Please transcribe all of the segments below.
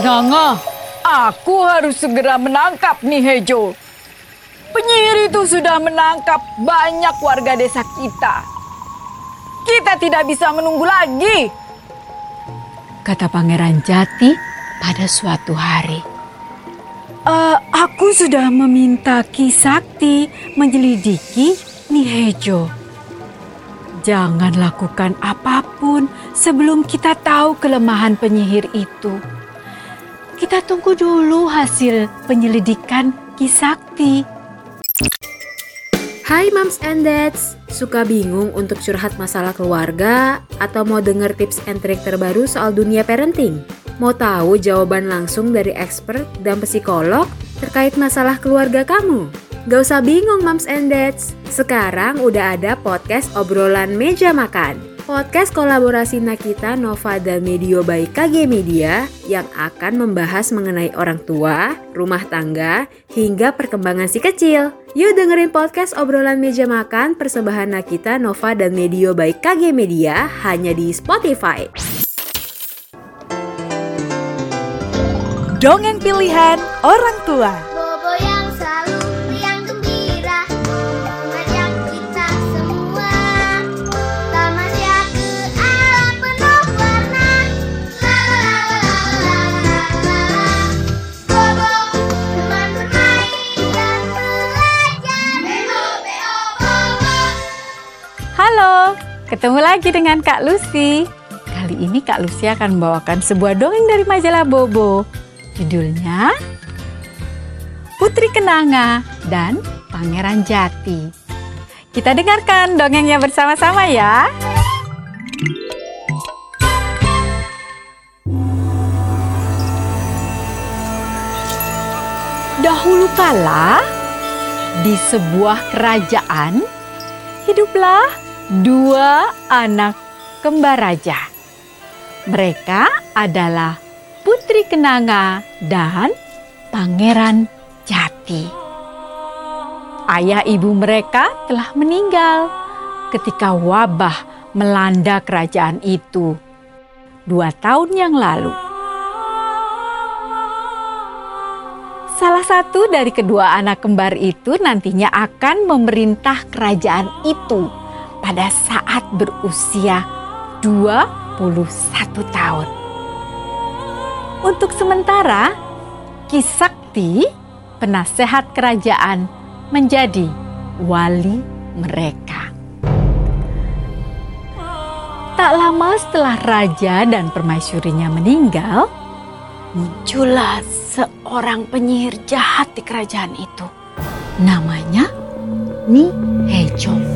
Kenanga, aku harus segera menangkap Nihejo. Penyihir itu sudah menangkap banyak warga desa kita. Kita tidak bisa menunggu lagi. Kata Pangeran Jati pada suatu hari. Uh, aku sudah meminta Ki Sakti menyelidiki Nihejo. Jangan lakukan apa pun sebelum kita tahu kelemahan penyihir itu. Kita tunggu dulu hasil penyelidikan Ki Sakti. Hai Moms and Dads, suka bingung untuk curhat masalah keluarga atau mau denger tips and trik terbaru soal dunia parenting? Mau tahu jawaban langsung dari expert dan psikolog terkait masalah keluarga kamu? Gak usah bingung Moms and Dads, sekarang udah ada podcast obrolan meja makan. Podcast kolaborasi Nakita, Nova, dan Medio by KG Media yang akan membahas mengenai orang tua, rumah tangga, hingga perkembangan si kecil. Yuk dengerin podcast obrolan meja makan persembahan Nakita, Nova, dan Medio by KG Media hanya di Spotify. Dongeng pilihan orang tua. Ketemu lagi dengan Kak Lucy. Kali ini Kak Lucy akan membawakan sebuah dongeng dari majalah Bobo. Judulnya Putri Kenanga dan Pangeran Jati. Kita dengarkan dongengnya bersama-sama ya. Dahulu kala, di sebuah kerajaan, hiduplah dua anak kembar raja. Mereka adalah Putri Kenanga dan Pangeran Jati. Ayah ibu mereka telah meninggal ketika wabah melanda kerajaan itu dua tahun yang lalu. Salah satu dari kedua anak kembar itu nantinya akan memerintah kerajaan itu pada saat berusia 21 tahun. Untuk sementara, Ki Sakti, penasehat kerajaan, menjadi wali mereka. Tak lama setelah raja dan permaisurinya meninggal, muncullah seorang penyihir jahat di kerajaan itu. Namanya Ni Hejo.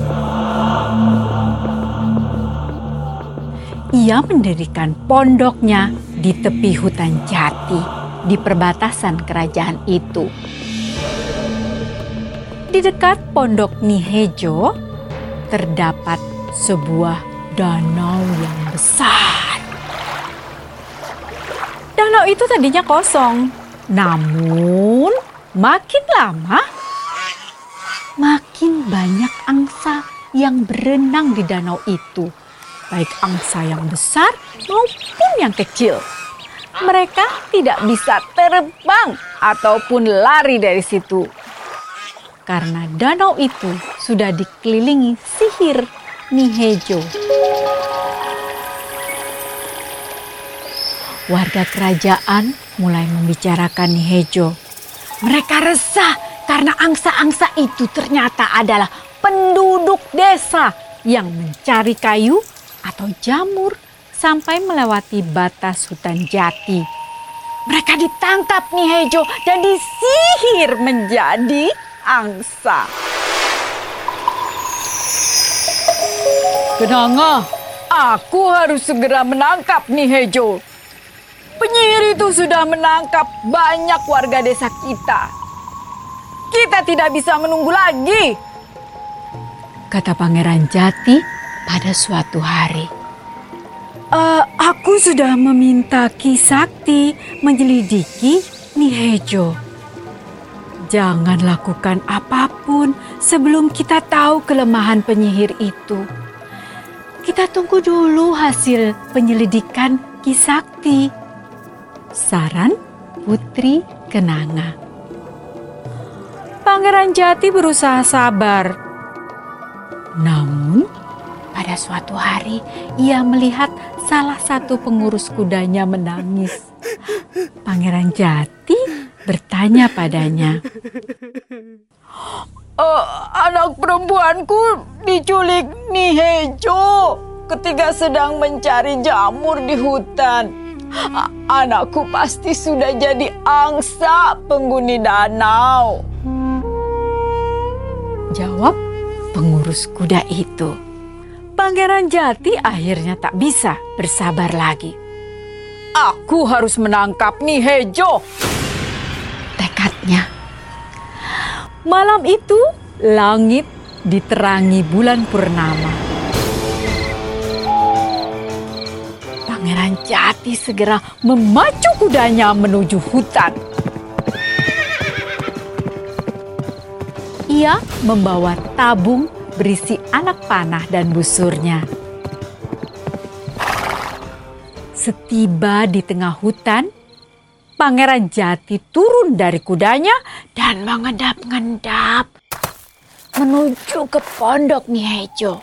Ia mendirikan pondoknya di tepi hutan jati di perbatasan kerajaan itu. Di dekat pondok Nihejo terdapat sebuah danau yang besar. Danau itu tadinya kosong, namun makin lama makin banyak angsa yang berenang di danau itu, baik angsa yang besar maupun yang kecil. Mereka tidak bisa terbang ataupun lari dari situ. Karena danau itu sudah dikelilingi sihir Nihejo. Warga kerajaan mulai membicarakan Nihejo. Mereka resah karena angsa-angsa itu ternyata adalah penduduk desa yang mencari kayu atau jamur sampai melewati batas hutan jati. Mereka ditangkap Nihejo dan disihir menjadi angsa. Kenanga, aku harus segera menangkap Nihejo. Penyihir itu sudah menangkap banyak warga desa kita. Kita tidak bisa menunggu lagi. Kata Pangeran Jati pada suatu hari. Eh, aku sudah meminta Ki Sakti menyelidiki Nihejo. Jangan lakukan apa pun sebelum kita tahu kelemahan penyihir itu. Kita tunggu dulu hasil penyelidikan Ki Sakti. Saran Putri Kenanga. Pangeran Jati berusaha sabar. Namun, pada suatu hari ia melihat salah satu pengurus kudanya menangis. Pangeran Jati bertanya padanya, Eh, anak perempuanku diculik Nihejo ketika sedang mencari jamur di hutan. A- Anakku pasti sudah jadi angsa penghuni danau. Jawab pengurus kuda itu. Pangeran Jati akhirnya tak bisa bersabar lagi. Aku harus menangkap Nihejo. Tekadnya. Malam itu langit diterangi bulan purnama. Pangeran Jati segera memacu kudanya menuju hutan. Ia membawa tabung berisi anak panah dan busurnya. Setiba di tengah hutan, Pangeran Jati turun dari kudanya dan mengendap-endap menuju ke pondok Nihejo.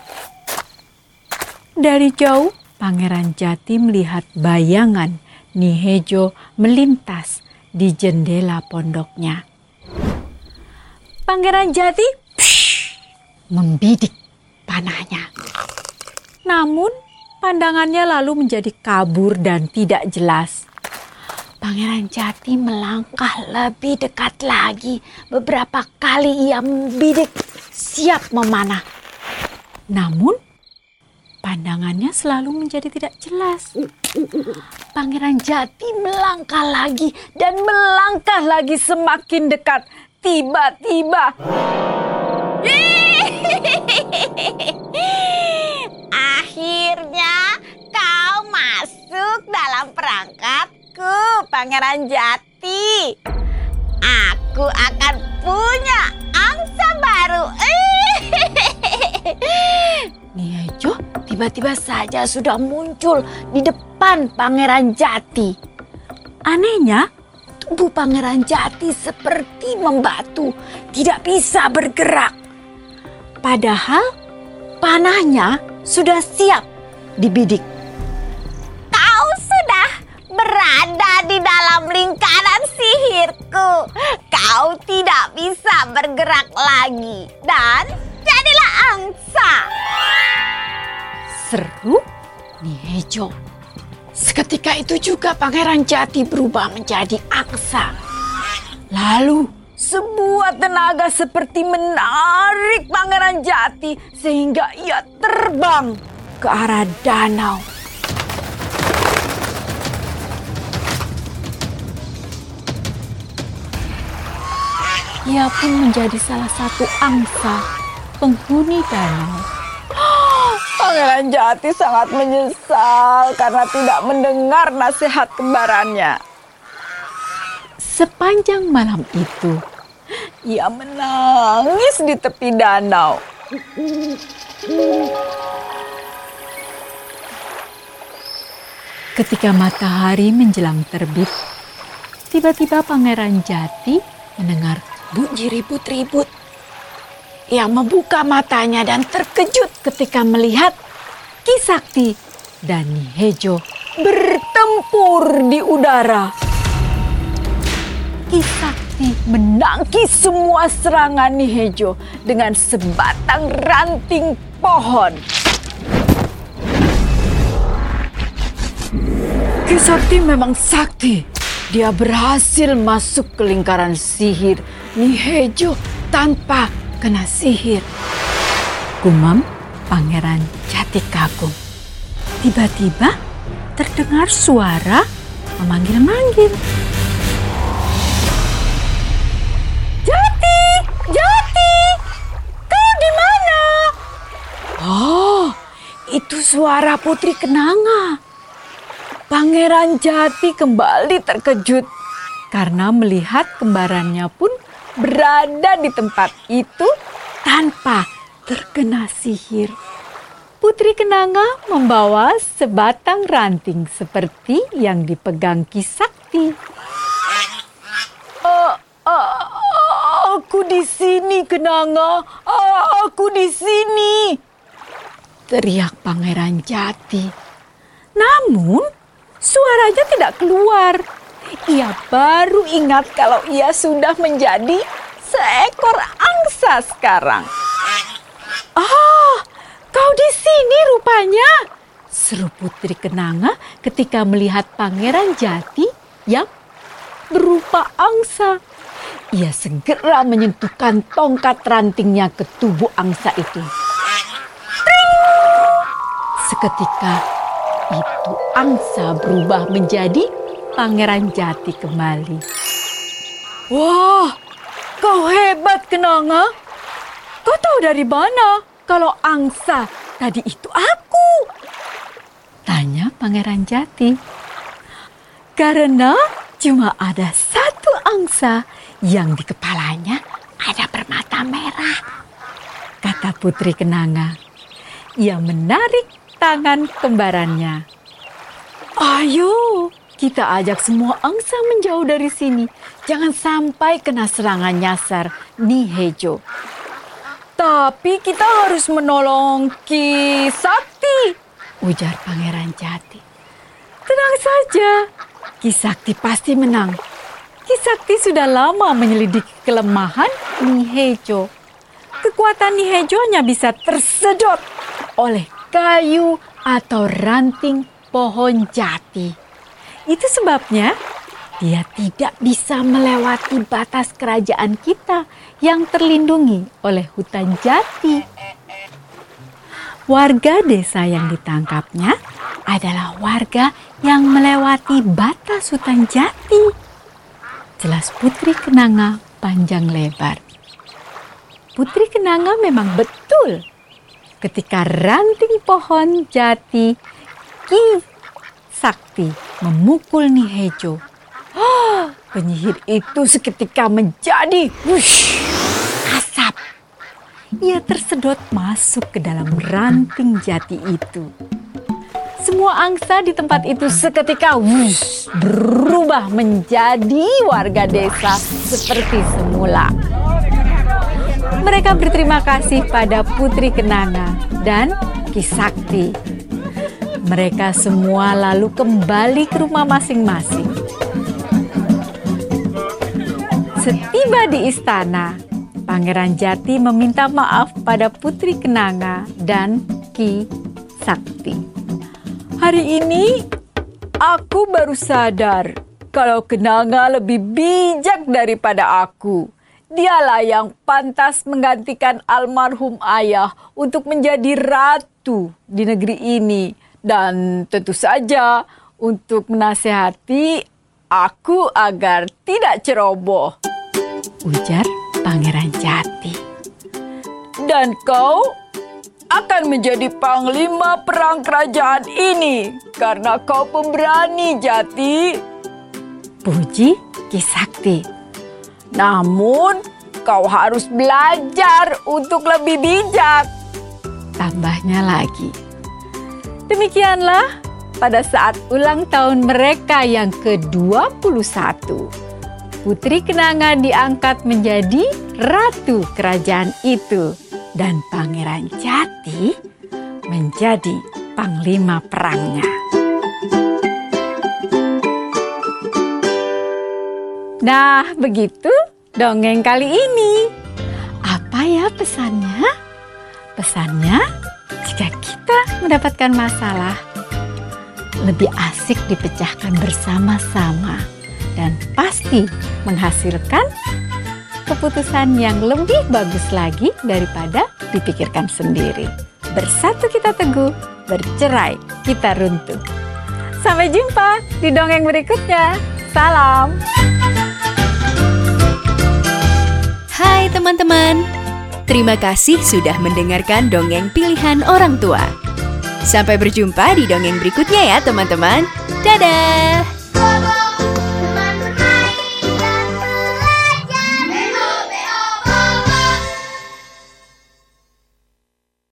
Dari jauh, Pangeran Jati melihat bayangan Nihejo melintas di jendela pondoknya. Pangeran Jati membidik panahnya. Namun, pandangannya lalu menjadi kabur dan tidak jelas. Pangeran Jati melangkah lebih dekat lagi. Beberapa kali ia membidik, siap memanah. Namun, pandangannya selalu menjadi tidak jelas. Pangeran Jati melangkah lagi dan melangkah lagi semakin dekat. Tiba-tiba, Akhirnya kau masuk dalam perangkapku, Pangeran Jati. Aku akan punya angsa baru. Niejo tiba-tiba saja sudah muncul di depan Pangeran Jati. Anehnya, tubuh Pangeran Jati seperti membatu, tidak bisa bergerak. Padahal panahnya sudah siap dibidik. Kau sudah berada di dalam lingkaran sihirku. Kau tidak bisa bergerak lagi dan jadilah angsa. Seru Niejo. Seketika itu juga Pangeran Jati berubah menjadi angsa. Lalu sebuah tenaga seperti menarik Pangeran Jati sehingga ia terbang ke arah danau. Ia pun menjadi salah satu angsa penghuni danau. Pangeran Jati sangat menyesal karena tidak mendengar nasihat kembarannya. Sepanjang malam itu, Ia menangis di tepi danau. Ketika matahari menjelang terbit, tiba-tiba Pangeran Jati mendengar bunyi ribut-ribut. Ia membuka matanya dan terkejut ketika melihat Ki Sakti dan Nihejo bertempur di udara. Sakti menangkis semua serangan Nihejo dengan sebatang ranting pohon. Sakti memang sakti. Dia berhasil masuk ke lingkaran sihir Nihejo tanpa kena sihir. Gumam Pangeran Jati kagum. Tiba-tiba terdengar suara memanggil-manggil. Suara Putri Kenanga. Pangeran Jati kembali terkejut karena melihat kembarannya pun berada di tempat itu tanpa terkena sihir. Putri Kenanga membawa sebatang ranting seperti yang dipegang Ki Sakti. Ah, aku di sini, Kenanga. Aku di sini. Teriak Pangeran Jati. Namun, suaranya tidak keluar. Ia baru ingat kalau ia sudah menjadi seekor angsa sekarang. Ah, kau di sini rupanya. Seru Putri Kenanga ketika melihat Pangeran Jati yang berupa angsa. Ia segera menyentuhkan tongkat rantingnya ke tubuh angsa itu. Seketika itu angsa berubah menjadi Pangeran Jati kembali. Wah, kau hebat, Kenanga. Kau tahu dari mana kalau angsa tadi itu aku? Tanya Pangeran Jati. Karena cuma ada satu angsa yang di kepalanya ada permata merah. Kata Putri Kenanga. Ia menarik tangan kembarannya. Ayo, kita ajak semua angsa menjauh dari sini. Jangan sampai kena serangan nyasar Nihejo. Tapi kita harus menolong Ki Sakti. Ujar Pangeran Jati. Tenang saja, Ki Sakti pasti menang. Ki Sakti sudah lama menyelidiki kelemahan Nihejo. Kekuatan Nihejo hanya bisa tersedot oleh kayu atau ranting pohon jati. Itu sebabnya dia tidak bisa melewati batas kerajaan kita yang terlindungi oleh hutan jati. Warga desa yang ditangkapnya adalah warga yang melewati batas hutan jati. Jelas Putri Kenanga panjang lebar. Putri Kenanga memang betul ketika ranting pohon jati Ki Sakti memukul Nihejo. Ah, penyihir itu seketika menjadi wush, asap. Ia tersedot masuk ke dalam ranting jati itu. Semua angsa di tempat itu seketika wush, berubah menjadi warga desa seperti semula. Mereka berterima kasih pada Putri Kenanga dan Ki Sakti. Mereka semua lalu kembali ke rumah masing-masing. Setiba di istana, Pangeran Jati meminta maaf pada Putri Kenanga dan Ki Sakti. Hari ini aku baru sadar kalau Kenanga lebih bijak daripada aku. Dialah yang pantas menggantikan almarhum ayah untuk menjadi ratu di negeri ini. Dan tentu saja untuk menasehati aku agar tidak ceroboh. Ujar Pangeran Jati. Dan kau akan menjadi panglima perang kerajaan ini karena kau pemberani Jati. Puji Ki Sakti. Namun kau harus belajar untuk lebih bijak. Tambahnya lagi. Demikianlah pada saat ulang tahun mereka yang ke-21. Putri Kenanga diangkat menjadi ratu kerajaan itu dan Pangeran Jati menjadi panglima perangnya. Nah, begitu dongeng kali ini. Apa ya pesannya? Pesannya, jika kita mendapatkan masalah, lebih asik dipecahkan bersama-sama dan pasti menghasilkan keputusan yang lebih bagus lagi daripada dipikirkan sendiri. Bersatu kita teguh, bercerai kita runtuh. Sampai jumpa di dongeng berikutnya. Salam. Teman-teman, terima kasih sudah mendengarkan dongeng pilihan orang tua. Sampai berjumpa di dongeng berikutnya ya teman-teman. Dadah!